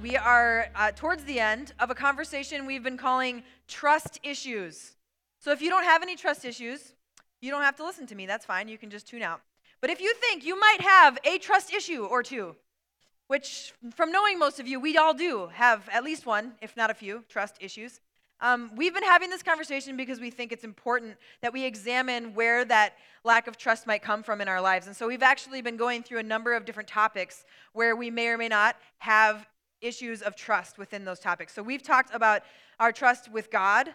we are uh, towards the end of a conversation we've been calling trust issues. So if you don't have any trust issues, you don't have to listen to me. That's fine. You can just tune out. But if you think you might have a trust issue or two, which from knowing most of you, we all do have at least one, if not a few, trust issues. Um, we've been having this conversation because we think it's important that we examine where that lack of trust might come from in our lives. And so we've actually been going through a number of different topics where we may or may not have issues of trust within those topics. So we've talked about our trust with God,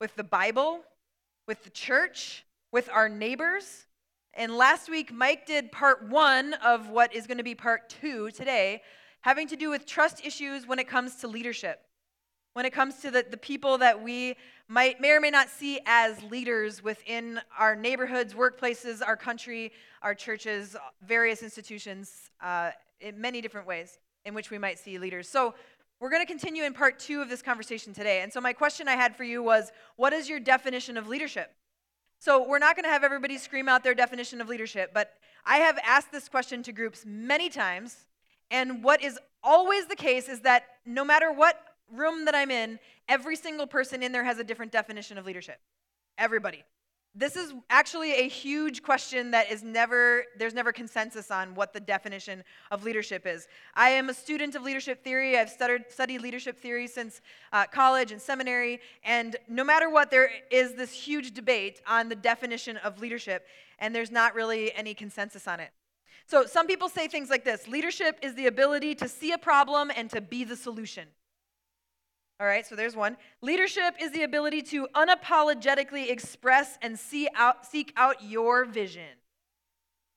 with the Bible, with the church, with our neighbors. And last week, Mike did part one of what is going to be part two today, having to do with trust issues when it comes to leadership when it comes to the, the people that we might may or may not see as leaders within our neighborhoods, workplaces, our country, our churches, various institutions, uh, in many different ways in which we might see leaders. So we're going to continue in part two of this conversation today. And so my question I had for you was, what is your definition of leadership? So we're not going to have everybody scream out their definition of leadership, but I have asked this question to groups many times. And what is always the case is that no matter what room that I'm in, every single person in there has a different definition of leadership. Everybody. This is actually a huge question that is never, there's never consensus on what the definition of leadership is. I am a student of leadership theory. I've studied, leadership theory since uh, college and seminary. And no matter what, there is this huge debate on the definition of leadership, and there's not really any consensus on it. So some people say things like this leadership is the ability to see a problem and to be the solution. All right, so there's one. Leadership is the ability to unapologetically express and see out, seek out your vision.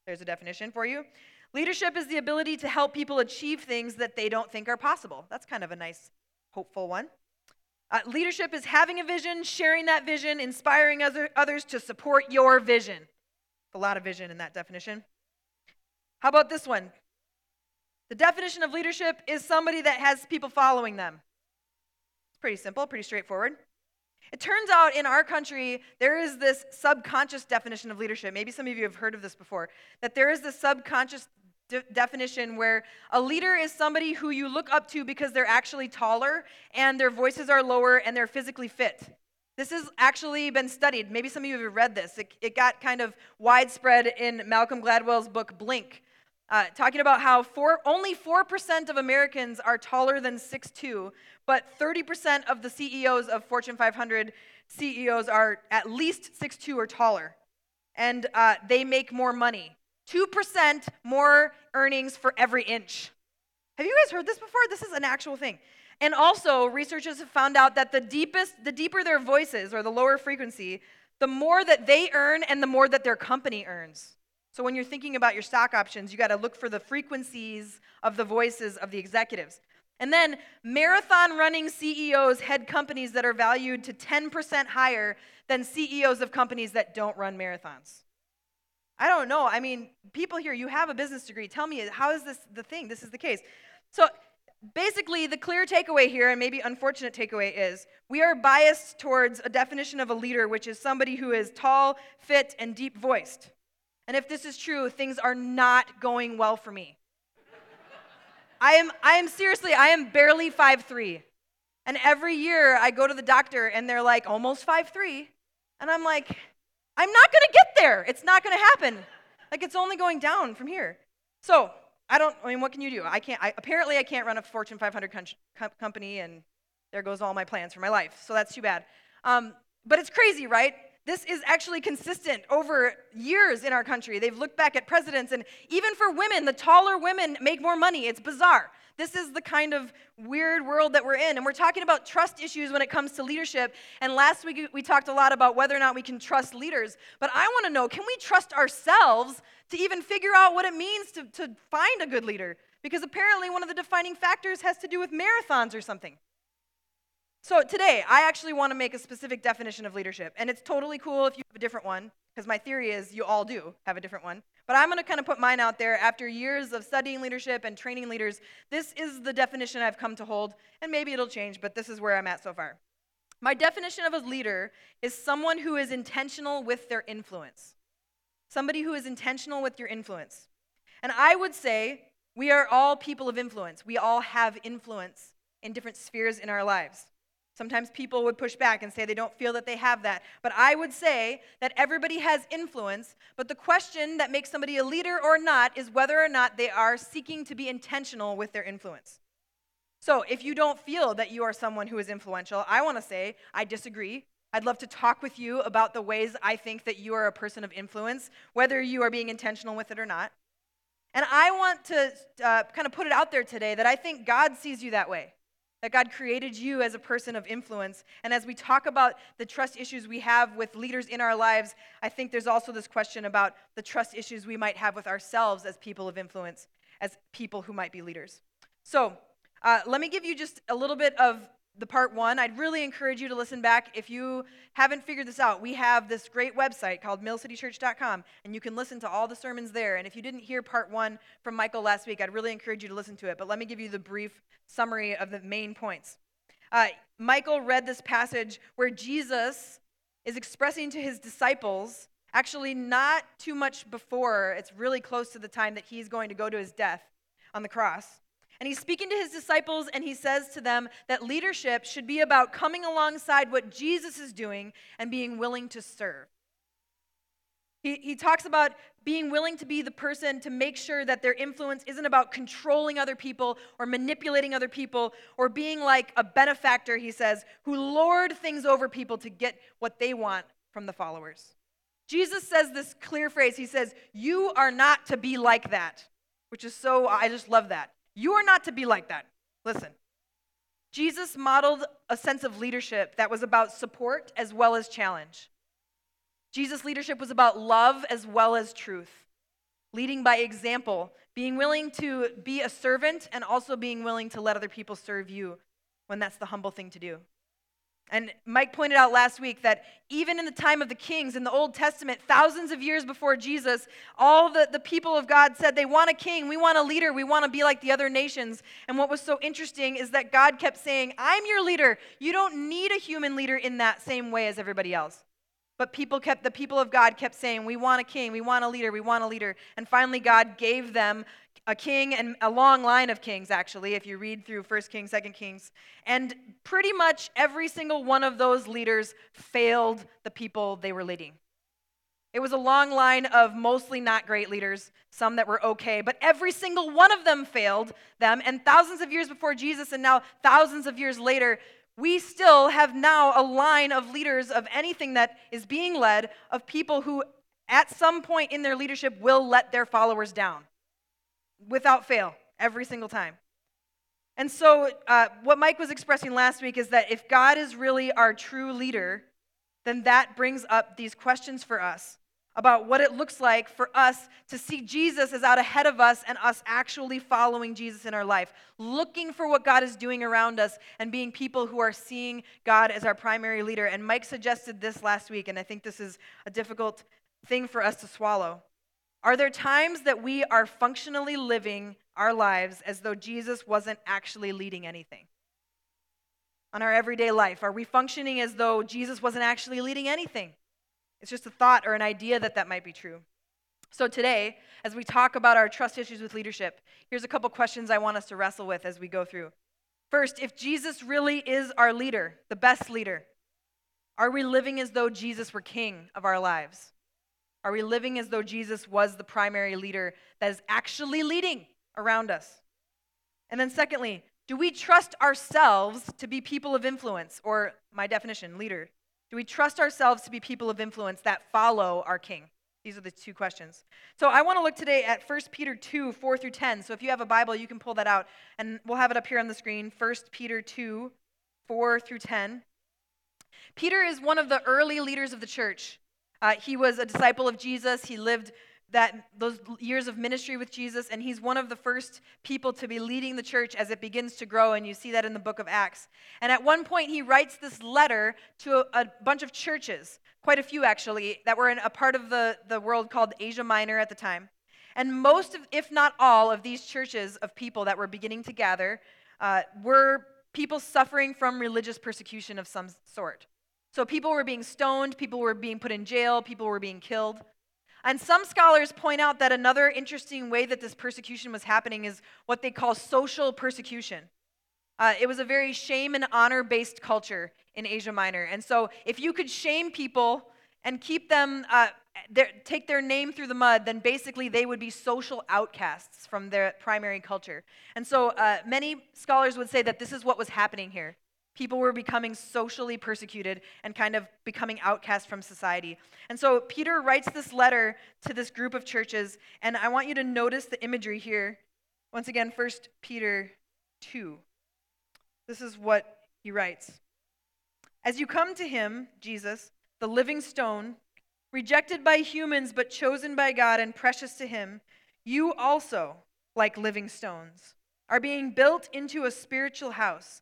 There's a definition for you. Leadership is the ability to help people achieve things that they don't think are possible. That's kind of a nice, hopeful one. Uh, leadership is having a vision, sharing that vision, inspiring other, others to support your vision. A lot of vision in that definition. How about this one? The definition of leadership is somebody that has people following them. Pretty simple, pretty straightforward. It turns out in our country, there is this subconscious definition of leadership. Maybe some of you have heard of this before. That there is this subconscious de- definition where a leader is somebody who you look up to because they're actually taller and their voices are lower and they're physically fit. This has actually been studied. Maybe some of you have read this. It, it got kind of widespread in Malcolm Gladwell's book Blink, uh, talking about how four, only 4% of Americans are taller than 6'2, but 30% of the CEOs of Fortune 500 CEOs are at least 6'2 or taller. And uh, they make more money. 2% more earnings for every inch. Have you guys heard this before? This is an actual thing. And also, researchers have found out that the deepest, the deeper their voices or the lower frequency, the more that they earn and the more that their company earns. So when you're thinking about your stock options, you got to look for the frequencies of the voices of the executives. And then marathon running CEOs head companies that are valued to 10% higher than CEOs of companies that don't run marathons. I don't know. I mean, people here, you have a business degree. Tell me, how is this the thing? This is the case. So basically, the clear takeaway here, and maybe unfortunate takeaway, is we are biased towards a definition of a leader, which is somebody who is tall, fit, and deep voiced. And if this is true, things are not going well for me. I am, I am seriously, I am barely five three, And every year I go to the doctor and they're like, almost five three, And I'm like, I'm not gonna get there. It's not gonna happen. Like it's only going down from here. So I don't, I mean, what can you do? I can't, I, apparently I can't run a Fortune 500 com- company and there goes all my plans for my life. So that's too bad. Um, but it's crazy, right? This is actually consistent over years in our country. They've looked back at presidents, and even for women, the taller women make more money. It's bizarre. This is the kind of weird world that we're in. And we're talking about trust issues when it comes to leadership. And last week we talked a lot about whether or not we can trust leaders. But I want to know can we trust ourselves to even figure out what it means to, to find a good leader? Because apparently one of the defining factors has to do with marathons or something. So today, I actually want to make a specific definition of leadership. And it's totally cool if you have a different one, because my theory is you all do have a different one. But I'm going to kind of put mine out there after years of studying leadership and training leaders. This is the definition I've come to hold, and maybe it'll change, but this is where I'm at so far. My definition of a leader is someone who is intentional with their influence. Somebody who is intentional with your influence. And I would say We are all people of influence. We all have influence in different spheres in our lives. Sometimes people would push back and say they don't feel that they have that. But I would say that everybody has influence, but the question that makes somebody a leader or not is whether or not they are seeking to be intentional with their influence. So if you don't feel that you are someone who is influential, I want to say I disagree. I'd love to talk with you about the ways I think that you are a person of influence, whether you are being intentional with it or not. And I want to uh, kind of put it out there today that I think God sees you that way that God created you as a person of influence. And as we talk about the trust issues we have with leaders in our lives, I think there's also this question about the trust issues we might have with ourselves as people of influence, as people who might be leaders. So, uh, let me give you just a little bit of the part one, I'd really encourage you to listen back. If you haven't figured this out, we have this great website called millcitychurch.com, and you can listen to all the sermons there. And if you didn't hear part one from Michael last week, I'd really encourage you to listen to it. But let me give you the brief summary of the main points. Uh, Michael read this passage where Jesus is expressing to his disciples, actually, not too much before, it's really close to the time that he's going to go to his death on the cross. And he's speaking to his disciples and he says to them that leadership should be about coming alongside what Jesus is doing and being willing to serve. He, he talks about being willing to be the person to make sure that their influence isn't about controlling other people or manipulating other people or being like a benefactor, he says, who lord things over people to get what they want from the followers. Jesus says this clear phrase. He says, You are not to be like that, which is so, I just love that. You are not to be like that. Listen. Jesus modeled a sense of leadership that was about support as well as challenge. Jesus' leadership was about love as well as truth, leading by example, being willing to be a servant and also being willing to let other people serve you when that's the humble thing to do. And Mike pointed out last week that even in the time of the kings in the Old Testament, thousands of years before Jesus, all the, the people of God said they want a king, we want a leader, we want to be like the other nations. And what was so interesting is that God kept saying, I'm your leader. You don't need a human leader in that same way as everybody else. But people kept, the people of God kept saying, We want a king, we want a leader, we want a leader. And finally, God gave them a king and a long line of kings, actually, if you read through First Kings, Second Kings. And pretty much every single one of those leaders failed the people they were leading. It was a long line of mostly not great leaders, some that were okay, but every single one of them failed them. And thousands of years before Jesus, and now thousands of years later, we still have now a line of leaders of anything that is being led of people who, at some point in their leadership, will let their followers down without fail, every single time. And so, uh, what Mike was expressing last week is that if God is really our true leader, then that brings up these questions for us about what it looks like for us to see Jesus as out ahead of us and us actually following Jesus in our life, looking for what God is doing around us and being people who are seeing God as our primary leader. And Mike suggested this last week, and I think this is a difficult thing for us to swallow. Are there times that we are functionally living our lives as though Jesus wasn't actually leading anything? On our everyday life, are we functioning as though Jesus wasn't actually leading anything? It's just a thought or an idea that that might be true. So, today, as we talk about our trust issues with leadership, here's a couple questions I want us to wrestle with as we go through. First, if Jesus really is our leader, the best leader, are we living as though Jesus were king of our lives? Are we living as though Jesus was the primary leader that is actually leading around us? And then, secondly, do we trust ourselves to be people of influence, or my definition, leader? Do we trust ourselves to be people of influence that follow our King? These are the two questions. So I want to look today at 1 Peter 2, 4 through 10. So if you have a Bible, you can pull that out, and we'll have it up here on the screen. 1 Peter 2, 4 through 10. Peter is one of the early leaders of the church. Uh, he was a disciple of Jesus. He lived that those years of ministry with Jesus, and he's one of the first people to be leading the church as it begins to grow, and you see that in the book of Acts. And at one point, he writes this letter to a, a bunch of churches, quite a few actually, that were in a part of the, the world called Asia Minor at the time. And most of, if not all, of these churches of people that were beginning to gather uh, were people suffering from religious persecution of some sort. So people were being stoned, people were being put in jail, people were being killed. And some scholars point out that another interesting way that this persecution was happening is what they call social persecution. Uh, it was a very shame and honor based culture in Asia Minor. And so, if you could shame people and keep them, uh, their, take their name through the mud, then basically they would be social outcasts from their primary culture. And so, uh, many scholars would say that this is what was happening here. People were becoming socially persecuted and kind of becoming outcast from society. And so, Peter writes this letter to this group of churches, and I want you to notice the imagery here. Once again, 1 Peter 2. This is what he writes As you come to him, Jesus, the living stone, rejected by humans but chosen by God and precious to him, you also, like living stones, are being built into a spiritual house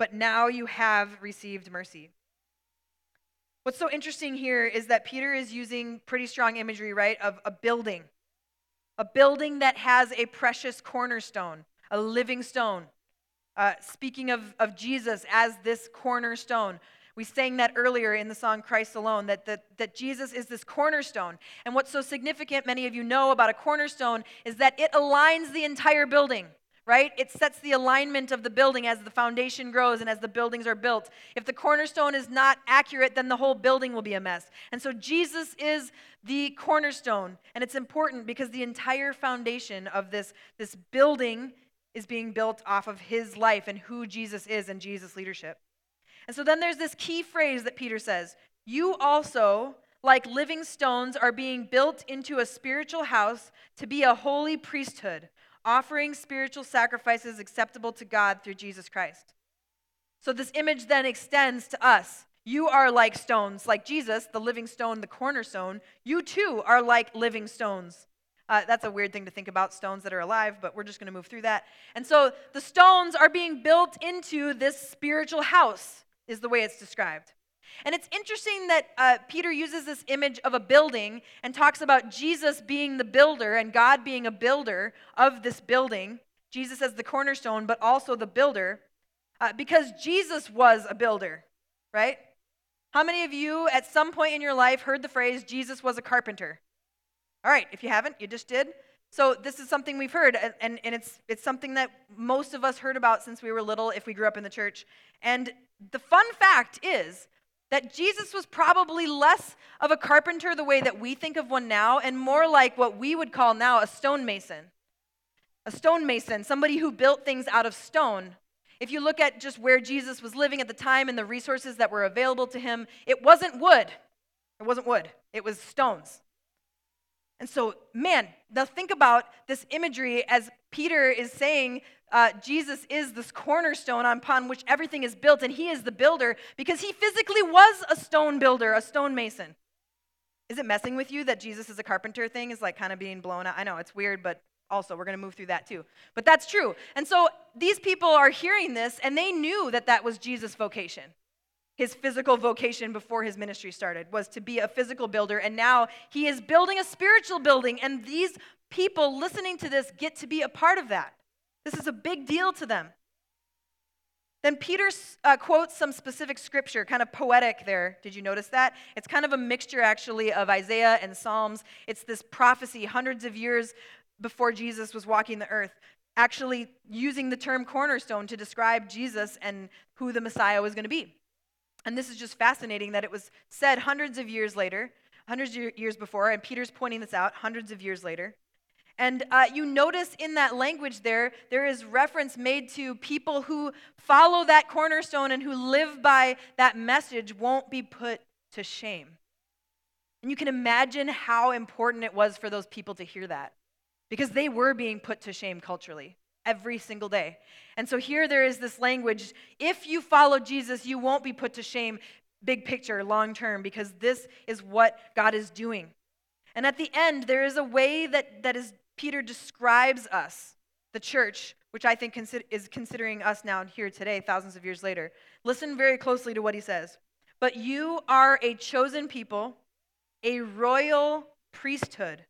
but now you have received mercy. What's so interesting here is that Peter is using pretty strong imagery, right, of a building. A building that has a precious cornerstone, a living stone. Uh, speaking of, of Jesus as this cornerstone. We sang that earlier in the song Christ Alone, that, that, that Jesus is this cornerstone. And what's so significant, many of you know about a cornerstone, is that it aligns the entire building, right? It sets the alignment of the building as the foundation grows and as the buildings are built. If the cornerstone is not accurate, then the whole building will be a mess. And so Jesus is the cornerstone. And it's important because the entire foundation of this, this building is being built off of his life and who Jesus is and Jesus' leadership. And so then there's this key phrase that Peter says You also, like living stones, are being built into a spiritual house to be a holy priesthood, offering spiritual sacrifices acceptable to God through Jesus Christ. So this image then extends to us. You are like stones, like Jesus, the living stone, the cornerstone. You too are like living stones. Uh, that's a weird thing to think about, stones that are alive, but we're just going to move through that. And so the stones are being built into this spiritual house, is the way it's described. And it's interesting that uh, Peter uses this image of a building and talks about Jesus being the builder and God being a builder of this building. Jesus as the cornerstone, but also the builder, uh, because Jesus was a builder, right? How many of you at some point in your life heard the phrase, Jesus was a carpenter? All right, if you haven't, you just did. So this is something we've heard, and, and it's, it's something that most of us heard about since we were little if we grew up in the church. And the fun fact is that Jesus was probably less of a carpenter the way that we think of one now, and more like what we would call now a stonemason. A stonemason, somebody who built things out of stone. If you look at just where Jesus was living at the time and the resources that were available to him, it wasn't wood. It wasn't wood, it was stones. And so, man, now think about this imagery as Peter is saying uh, Jesus is this cornerstone upon which everything is built, and he is the builder because he physically was a stone builder, a stonemason. Is it messing with you that Jesus is a carpenter thing is like kind of being blown out? I know it's weird, but also we're going to move through that too. But that's true. And so these people are hearing this, and they knew that that was Jesus' vocation his physical vocation before his ministry started was to be a physical builder and now he is building a spiritual building and these people listening to this get to be a part of that this is a big deal to them. Then peter uh, quotes some specific scripture kind of poetic there. Did you notice that? It's kind of a mixture actually of isaiah and psalms. It's this prophecy hundreds of years before jesus was walking the earth actually using the term cornerstone to describe jesus and who the messiah was going to be. And this is just fascinating that it was said hundreds of years later, hundreds of years before, and Peter's pointing this out hundreds of years later. And uh, you notice in that language there, there is reference made to people who follow that cornerstone and who live by that message won't be put to shame. And you can imagine how important it was for those people to hear that because they were being put to shame culturally every single day. And so here there is this language if you follow Jesus, you won't be put to shame, big picture, long term, because this is what God is doing. And at the end, there is a way that, that is Peter describes us, the church, which I think is considering us now here today, thousands of years later. Listen very closely to what he says. But you are a chosen people, a royal priesthood,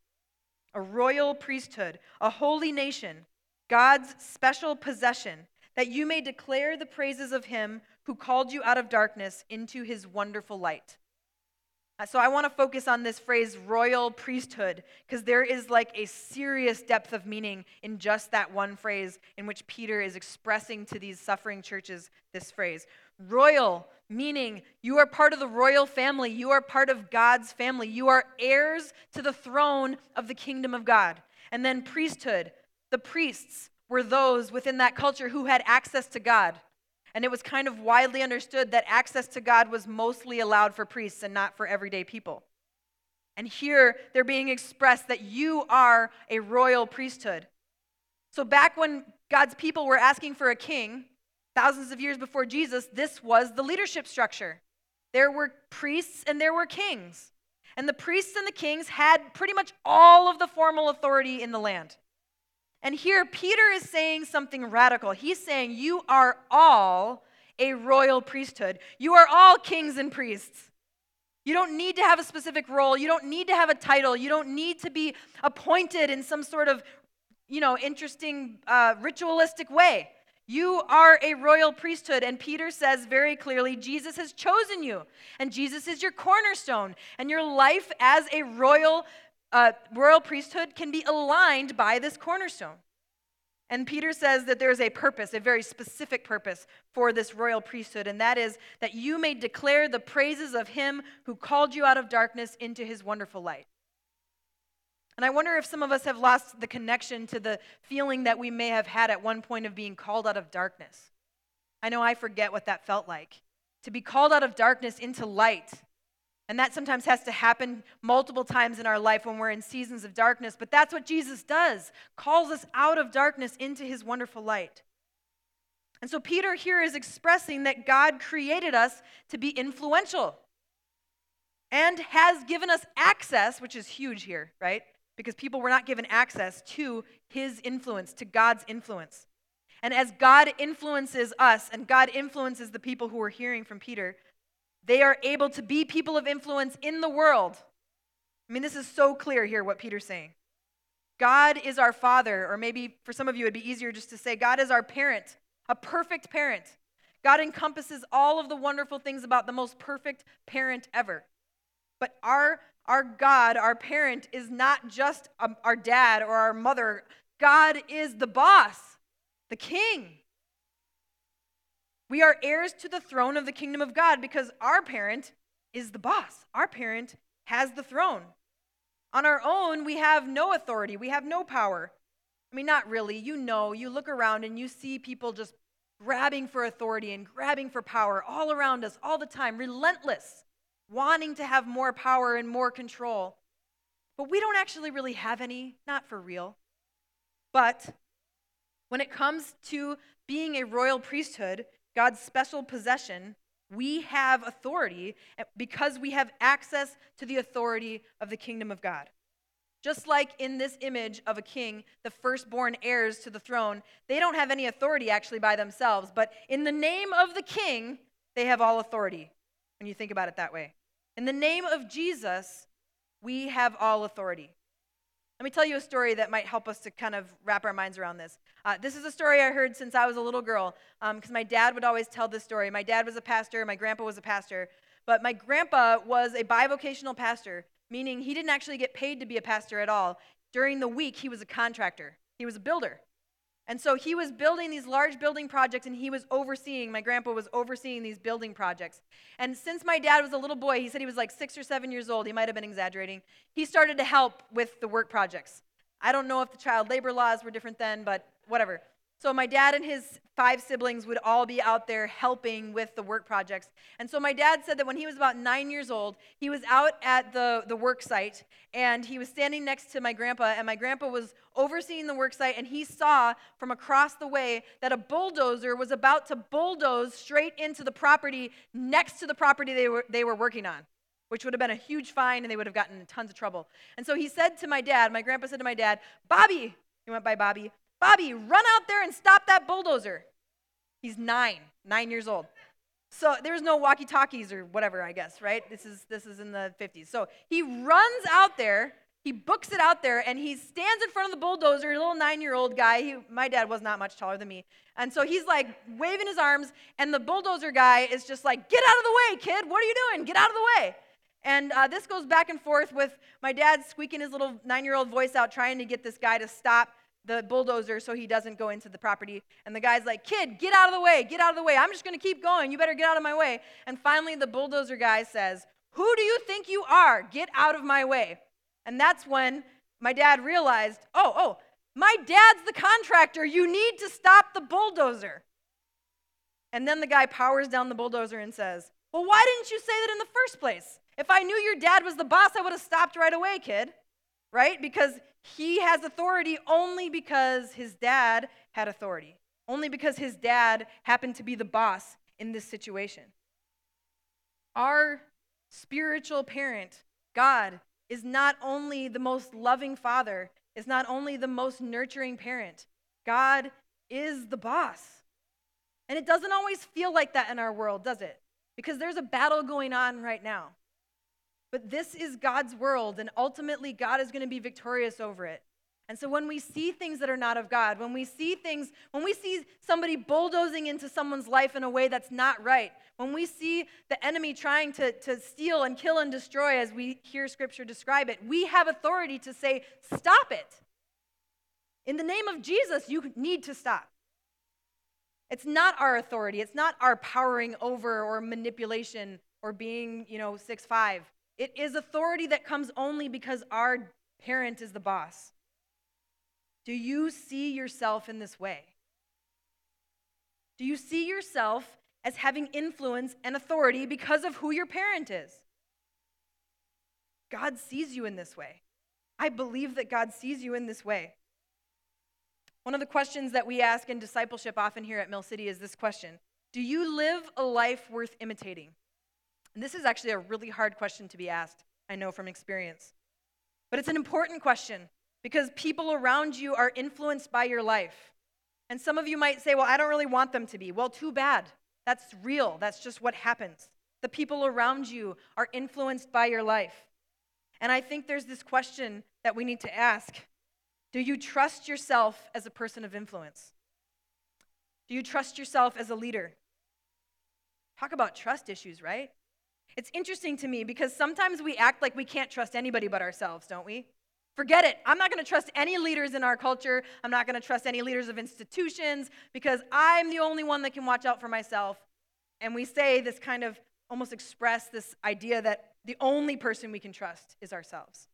a royal priesthood, a holy nation, God's special possession, that you may declare the praises of him who called you out of darkness into his wonderful light. Uh, so I want to focus on this phrase, royal priesthood, because there is like a serious depth of meaning in just that one phrase in which Peter is expressing to these suffering churches this phrase. Royal, meaning you are part of the royal family, you are part of God's family, you are heirs to the throne of the kingdom of God. And then priesthood, the priests were those within that culture who had access to God. And it was kind of widely understood that access to God was mostly allowed for priests and not for everyday people. And here they're being expressed that you are a royal priesthood. So, back when God's people were asking for a king, thousands of years before Jesus, this was the leadership structure. There were priests and there were kings. And the priests and the kings had pretty much all of the formal authority in the land. And here, Peter is saying something radical. He's saying, You are all a royal priesthood. You are all kings and priests. You don't need to have a specific role. You don't need to have a title. You don't need to be appointed in some sort of, you know, interesting uh, ritualistic way. You are a royal priesthood. And Peter says very clearly Jesus has chosen you, and Jesus is your cornerstone, and your life as a royal uh, royal priesthood can be aligned by this cornerstone. And Peter says that there's a purpose, a very specific purpose for this royal priesthood, and that is that you may declare the praises of him who called you out of darkness into his wonderful light. And I wonder if some of us have lost the connection to the feeling that we may have had at one point of being called out of darkness. I know I forget what that felt like. To be called out of darkness into light and that sometimes has to happen multiple times in our life when we're in seasons of darkness. But that's what Jesus does calls us out of darkness into his wonderful light. And so Peter here is expressing that God created us to be influential and has given us access, which is huge here, right? Because people were not given access to his influence, to God's influence. And as God influences us and God influences the people who are hearing from Peter, they are able to be people of influence in the world. I mean, this is so clear here what Peter's saying. God is our father, or maybe for some of you it'd be easier just to say, God is our parent, a perfect parent. God encompasses all of the wonderful things about the most perfect parent ever. But our, our God, our parent, is not just a, our dad or our mother. God is the boss, the king. We are heirs to the throne of the kingdom of God because our parent is the boss. Our parent has the throne. On our own, we have no authority, we have no power. I mean, not really. You know, you look around and you see people just grabbing for authority and grabbing for power all around us all the time, relentless, wanting to have more power and more control. But we don't actually really have any, not for real. But when it comes to being a royal priesthood, God's special possession, we have authority eh, because we have access to the authority of the kingdom of God. Just like in this image of a king, the firstborn heirs to the throne, they don't have any authority actually by themselves, but in the name of the king, they have all authority when you think about it that way. In the name of Jesus, we have all authority. Let me tell you a story that might help us to kind of wrap our minds around this. Uh, this is a story I heard since I was a little girl, because um, my dad would always tell this story. My dad was a pastor, my grandpa was a pastor, but my grandpa was a bivocational pastor, meaning he didn't actually get paid to be a pastor at all. During the week, he was a contractor, he was a builder. And so he was building these large building projects and he was overseeing, my grandpa was overseeing these building projects. And since my dad was a little boy, he said he was like six or seven years old, he might have been exaggerating, he started to help with the work projects. I don't know if the child labor laws were different then, but whatever. So my dad and his five siblings would all be out there helping with the work projects. And so my dad said that when he was about nine years old, he was out at the, the work site and he was standing next to my grandpa, and my grandpa was overseeing the work site, and he saw from across the way that a bulldozer was about to bulldoze straight into the property next to the property they were, they were working on which would have been a huge fine and they would have gotten tons of trouble. And so he said to my dad, my grandpa said to my dad, Bobby, he went by Bobby, Bobby, run out there and stop that bulldozer. He's nine, nine years old. So there was no walkie-talkies or whatever, I guess, right? This is this is in the 50s. So he runs out there, he books it out there, and he stands in front of the bulldozer, a little nine-year-old guy. He, my dad was not much taller than me. And so he's like waving his arms, and the bulldozer guy is just like, get out of the way, kid. What are you doing? Get out of the way. And uh, this goes back and forth with my dad squeaking his little nine year old voice out, trying to get this guy to stop the bulldozer so he doesn't go into the property. And the guy's like, Kid, get out of the way, get out of the way. I'm just going to keep going. You better get out of my way. And finally, the bulldozer guy says, Who do you think you are? Get out of my way. And that's when my dad realized, Oh, oh, my dad's the contractor. You need to stop the bulldozer. And then the guy powers down the bulldozer and says, Well, why didn't you say that in the first place? If I knew your dad was the boss, I would have stopped right away, kid. Right? Because he has authority only because his dad had authority, only because his dad happened to be the boss in this situation. Our spiritual parent, God, is not only the most loving father, is not only the most nurturing parent. God is the boss. And it doesn't always feel like that in our world, does it? Because there's a battle going on right now. But this is God's world, and ultimately, God is going to be victorious over it. And so, when we see things that are not of God, when we see things, when we see somebody bulldozing into someone's life in a way that's not right, when we see the enemy trying to, to steal and kill and destroy, as we hear scripture describe it, we have authority to say, Stop it. In the name of Jesus, you need to stop. It's not our authority, it's not our powering over or manipulation or being, you know, six five. It is authority that comes only because our parent is the boss. Do you see yourself in this way? Do you see yourself as having influence and authority because of who your parent is? God sees you in this way. I believe that God sees you in this way. One of the questions that we ask in discipleship often here at Mill City is this question Do you live a life worth imitating? And this is actually a really hard question to be asked, I know from experience. But it's an important question because people around you are influenced by your life. And some of you might say, well, I don't really want them to be. Well, too bad. That's real. That's just what happens. The people around you are influenced by your life. And I think there's this question that we need to ask Do you trust yourself as a person of influence? Do you trust yourself as a leader? Talk about trust issues, right? It's interesting to me because sometimes we act like we can't trust anybody but ourselves, don't we? Forget it. I'm not going to trust any leaders in our culture. I'm not going to trust any leaders of institutions because I'm the only one that can watch out for myself. And we say this kind of almost express this idea that the only person we can trust is ourselves.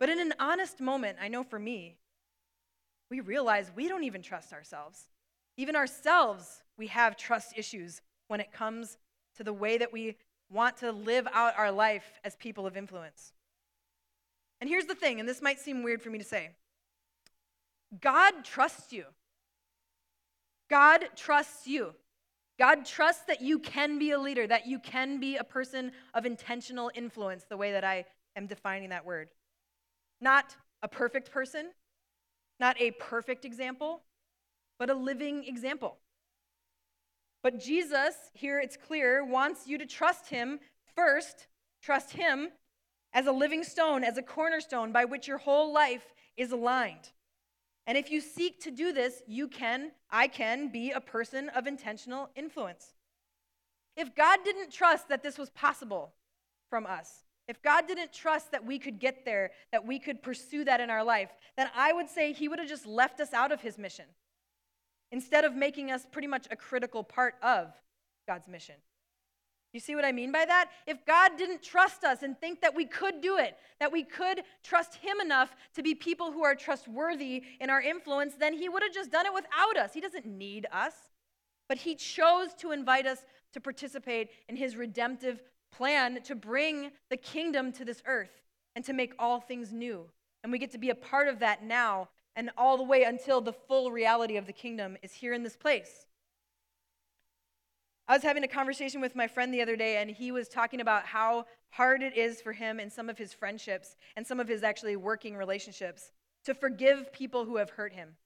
But in an honest moment, I know for me, we realize we don't even trust ourselves. Even ourselves, we have trust issues when it comes to the way that we want to live out our life as people of influence. And here's the thing, and this might seem weird for me to say God trusts you. God trusts you. God trusts that you can be a leader, that you can be a person of intentional influence, the way that I am defining that word. Not a perfect person, not a perfect example, but a living example. But Jesus, here it's clear, wants you to trust him first, trust him as a living stone, as a cornerstone by which your whole life is aligned. And if you seek to do this, you can, I can, be a person of intentional influence. If God didn't trust that this was possible from us, if God didn't trust that we could get there, that we could pursue that in our life, then I would say he would have just left us out of his mission instead of making us pretty much a critical part of God's mission. You see what I mean by that? If God didn't trust us and think that we could do it, that we could trust Him enough to be people who are trustworthy in our influence, then He would have just done it without us. He doesn't need us. But He chose to invite us to participate in His redemptive plan to bring the kingdom to this earth and to make all things new. And we get to be a part of that now and all the way until the full reality of the kingdom is here in this place. I was having a conversation with my friend the other day, and he was talking about how hard it is for him in some of his friendships and some of his actually working relationships to forgive people who have hurt him.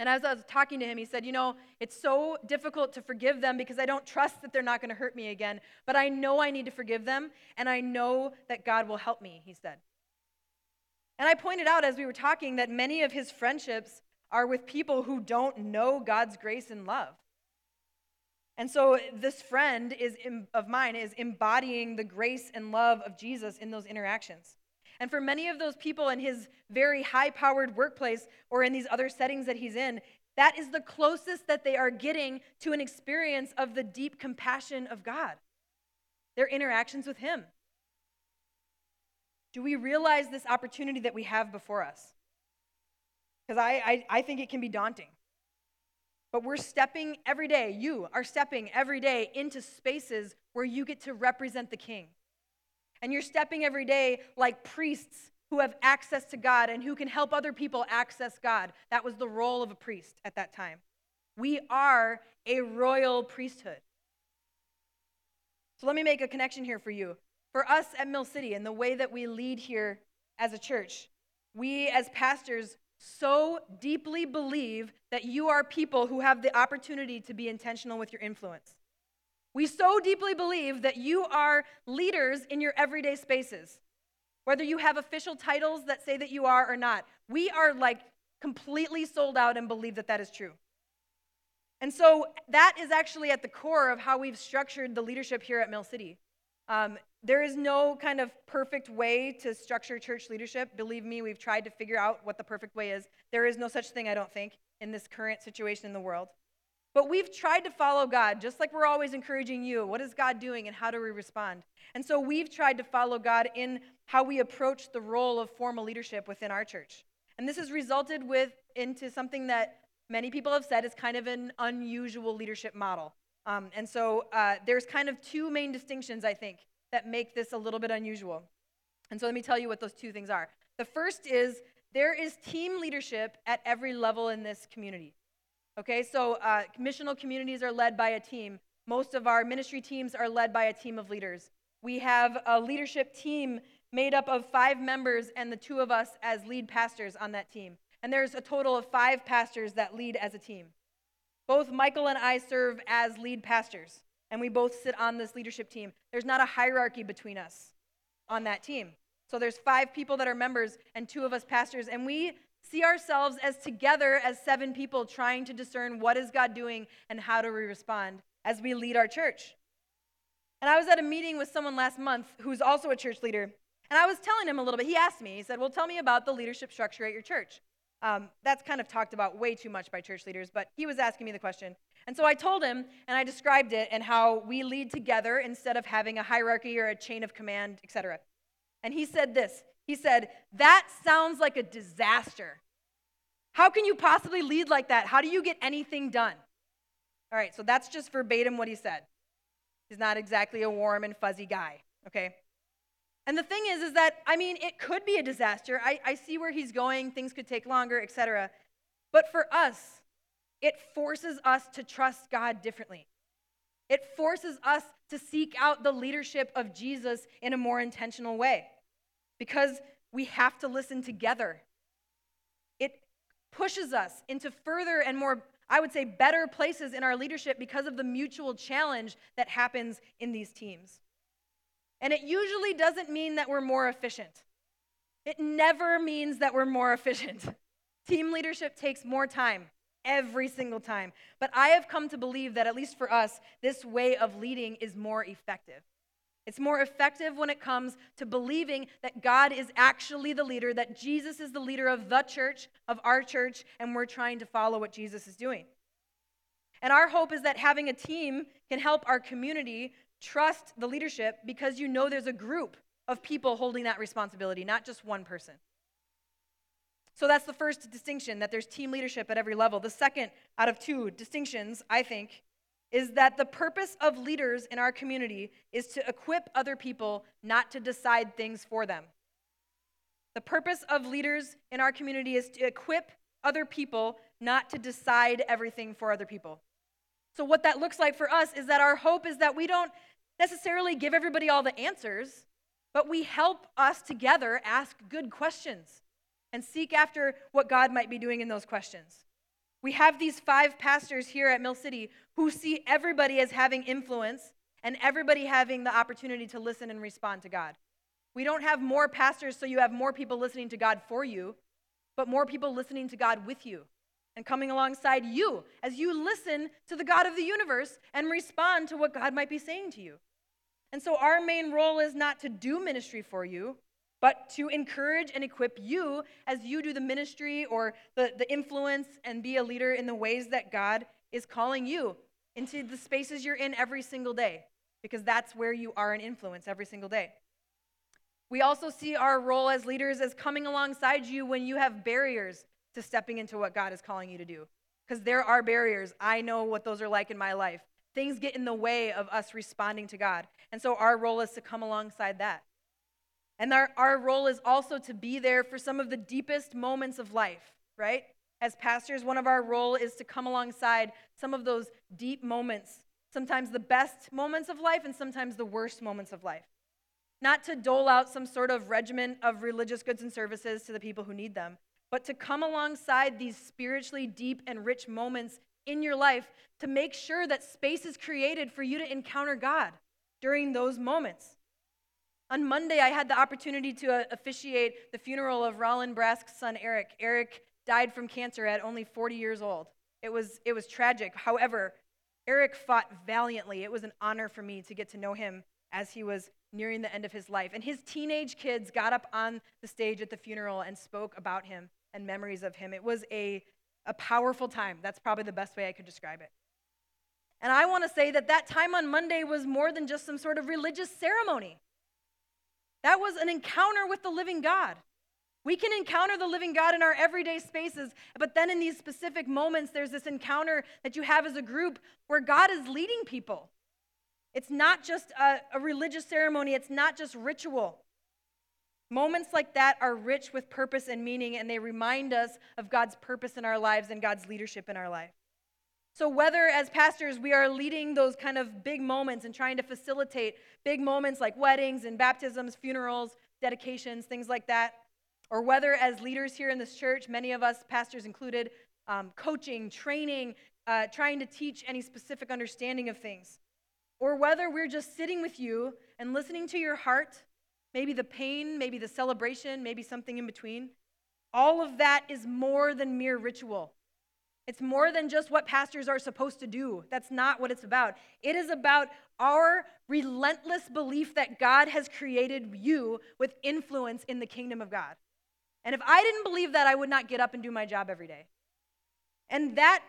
And as I was talking to him, he said, You know, it's so difficult to forgive them because I don't trust that they're not going to hurt me again. But I know I need to forgive them, and I know that God will help me, he said. And I pointed out as we were talking that many of his friendships are with people who don't know God's grace and love. And so this friend is of mine is embodying the grace and love of Jesus in those interactions. And for many of those people in his very high-powered workplace or in these other settings that he's in, that is the closest that they are getting to an experience of the deep compassion of God. Their interactions with him. Do we realize this opportunity that we have before us? Because I, I, I think it can be daunting. But we're stepping every day, you are stepping every day into spaces where you get to represent the king. And you're stepping every day like priests who have access to God and who can help other people access God. That was the role of a priest at that time. We are a royal priesthood. So let me make a connection here for you. For us at Mill City and the way that we lead here as a church, we as pastors so deeply believe that you are people who have the opportunity to be intentional with your influence. We so deeply believe that you are leaders in your everyday spaces, whether you have official titles that say that you are or not. We are like completely sold out and believe that that is true. And so that is actually at the core of how we've structured the leadership here at Mill City. Um, there is no kind of perfect way to structure church leadership. Believe me, we've tried to figure out what the perfect way is. There is no such thing, I don't think, in this current situation in the world. But we've tried to follow God, just like we're always encouraging you. What is God doing and how do we respond? And so we've tried to follow God in how we approach the role of formal leadership within our church. And this has resulted with into something that many people have said is kind of an unusual leadership model. Um, and so uh, there's kind of two main distinctions, I think, that make this a little bit unusual. And so let me tell you what those two things are. The first is there is team leadership at every level in this community. Okay, so uh, missional communities are led by a team. Most of our ministry teams are led by a team of leaders. We have a leadership team made up of five members and the two of us as lead pastors on that team. And there's a total of five pastors that lead as a team. Both Michael and I serve as lead pastors, and we both sit on this leadership team. There's not a hierarchy between us on that team. So there's five people that are members and two of us pastors, and we see ourselves as together as seven people trying to discern what is God doing and how do we respond as we lead our church. And I was at a meeting with someone last month who's also a church leader, and I was telling him a little bit. He asked me, he said, Well, tell me about the leadership structure at your church. Um, that's kind of talked about way too much by church leaders, but he was asking me the question. And so I told him, and I described it and how we lead together instead of having a hierarchy or a chain of command, etc. And he said this He said, That sounds like a disaster. How can you possibly lead like that? How do you get anything done? All right, so that's just verbatim what he said. He's not exactly a warm and fuzzy guy, okay? And the thing is, is that, I mean, it could be a disaster. I, I see where he's going, things could take longer, etc. But for us, it forces us to trust God differently. It forces us to seek out the leadership of Jesus in a more intentional way because we have to listen together. It pushes us into further and more, I would say, better places in our leadership because of the mutual challenge that happens in these teams. And it usually doesn't mean that we're more efficient. It never means that we're more efficient. Team leadership takes more time every single time. But I have come to believe that, at least for us, this way of leading is more effective. It's more effective when it comes to believing that God is actually the leader, that Jesus is the leader of the church, of our church, and we're trying to follow what Jesus is doing. And our hope is that having a team can help our community trust the leadership because you know there's a group of people holding that responsibility, not just one person. So that's the first distinction that there's team leadership at every level. The second out of two distinctions, I think, is that the purpose of leaders in our community is to equip other people, not to decide things for them. The purpose of leaders in our community is to equip other people, not to decide everything for other people. So, what that looks like for us is that our hope is that we don't necessarily give everybody all the answers, but we help us together ask good questions and seek after what God might be doing in those questions. We have these five pastors here at Mill City who see everybody as having influence and everybody having the opportunity to listen and respond to God. We don't have more pastors so you have more people listening to God for you, but more people listening to God with you and coming alongside you as you listen to the God of the universe and respond to what God might be saying to you. And so, our main role is not to do ministry for you, but to encourage and equip you as you do the ministry or the, the influence and be a leader in the ways that God is calling you into the spaces you're in every single day, because that's where you are an influence every single day. We also see our role as leaders as coming alongside you when you have barriers to stepping into what God is calling you to do. Because there are barriers. I know what those are like in my life. Things get in the way of us responding to God. And so our role is to come alongside that. And our, our role is also to be there for some of the deepest moments of life, right? As pastors, one of our role is to come alongside some of those deep moments, sometimes the best moments of life and sometimes the worst moments of life. Not to dole out some sort of regimen of religious goods and services to the people who need them, but to come alongside these spiritually deep and rich moments in your life to make sure that space is created for you to encounter God during those moments. On Monday, I had the opportunity to uh, officiate the funeral of Roland Brask's son, Eric. Eric died from cancer at only 40 years old. It was, it was tragic. However, Eric fought valiantly. It was an honor for me to get to know him as he was nearing the end of his life. And his teenage kids got up on the stage at the funeral and spoke about him and memories of him. It was a, a powerful time. That's probably the best way I could describe it. And I want to say that that time on Monday was more than just some sort of religious ceremony. That was an encounter with the living God. We can encounter the living God in our everyday spaces, but then in these specific moments, there's this encounter that you have as a group where God is leading people. It's not just a, a religious ceremony, it's not just ritual. Moments like that are rich with purpose and meaning, and they remind us of God's purpose in our lives and God's leadership in our life. So, whether as pastors we are leading those kind of big moments and trying to facilitate big moments like weddings and baptisms, funerals, dedications, things like that, or whether as leaders here in this church, many of us, pastors included, um, coaching, training, uh, trying to teach any specific understanding of things, or whether we're just sitting with you and listening to your heart maybe the pain, maybe the celebration, maybe something in between. All of that is more than mere ritual. It's more than just what pastors are supposed to do. That's not what it's about. It is about our relentless belief that God has created you with influence in the kingdom of God. And if I didn't believe that, I would not get up and do my job every day. And that,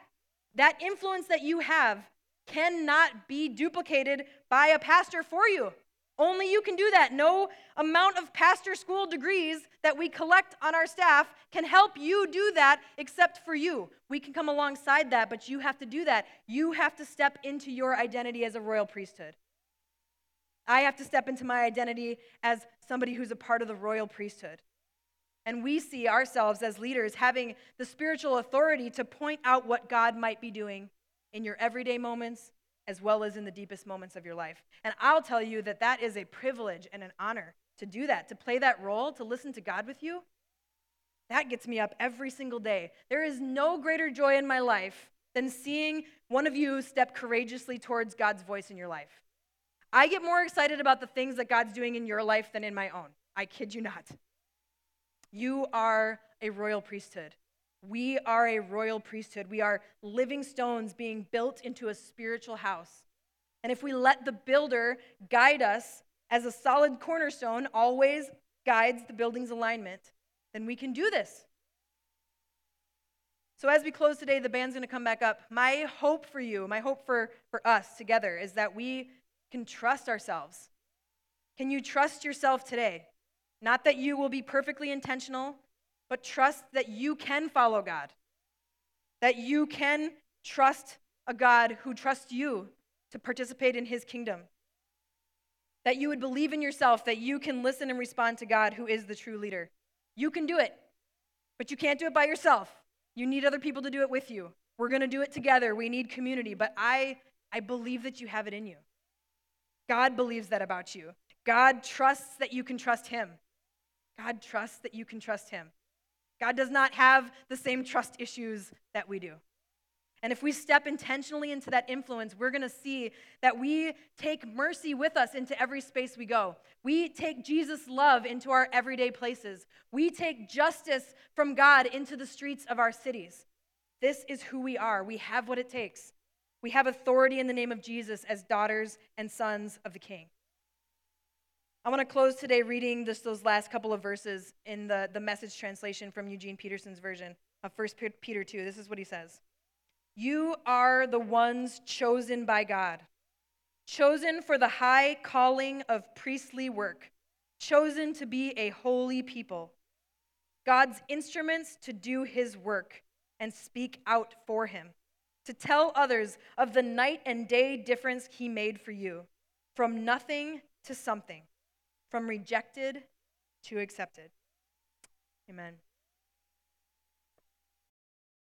that influence that you have cannot be duplicated by a pastor for you. Only you can do that. No amount of pastor school degrees that we collect on our staff can help you do that except for you. We can come alongside that, but you have to do that. You have to step into your identity as a royal priesthood. I have to step into my identity as somebody who's a part of the royal priesthood. And we see ourselves as leaders having the spiritual authority to point out what God might be doing in your everyday moments as well as in the deepest moments of your life. And I'll tell you that that is a privilege and an honor to do that, to play that role, to listen to God with you. That gets me up every single day. There is no greater joy in my life than seeing one of you step courageously towards God's voice in your life. I get more excited about the things that God's doing in your life than in my own. I kid you not. You are a royal priesthood. We are a royal priesthood. We are living stones being built into a spiritual house. And if we let the builder guide us as a solid cornerstone always guides the building's alignment, then we can do this. So, as we close today, the band's going to come back up. My hope for you, my hope for, for us together is that we can trust ourselves. Can you trust yourself today? Not that you will be perfectly intentional, but trust that you can follow God, that you can trust a God who trusts you to participate in his kingdom, that you would believe in yourself that you can listen and respond to God who is the true leader. You can do it, but you can't do it by yourself. You need other people to do it with you. We're going to do it together. We need community, but I I believe that you have it in you. God believes that about you. God trusts that you can trust him. God trusts that you can trust him. God does not have the same trust issues that we do. And if we step intentionally into that influence, we're going to see that we take mercy with us into every space we go. We take Jesus' love into our everyday places. We take justice from God into the streets of our cities. This is who we are. We have what it takes. We have authority in the name of Jesus as daughters and sons of the King. I want to close today reading just those last couple of verses in the, the message translation from Eugene Peterson's version of 1 Peter 2. This is what he says You are the ones chosen by God, chosen for the high calling of priestly work, chosen to be a holy people, God's instruments to do his work and speak out for him, to tell others of the night and day difference he made for you, from nothing to something from rejected to accepted. Amen.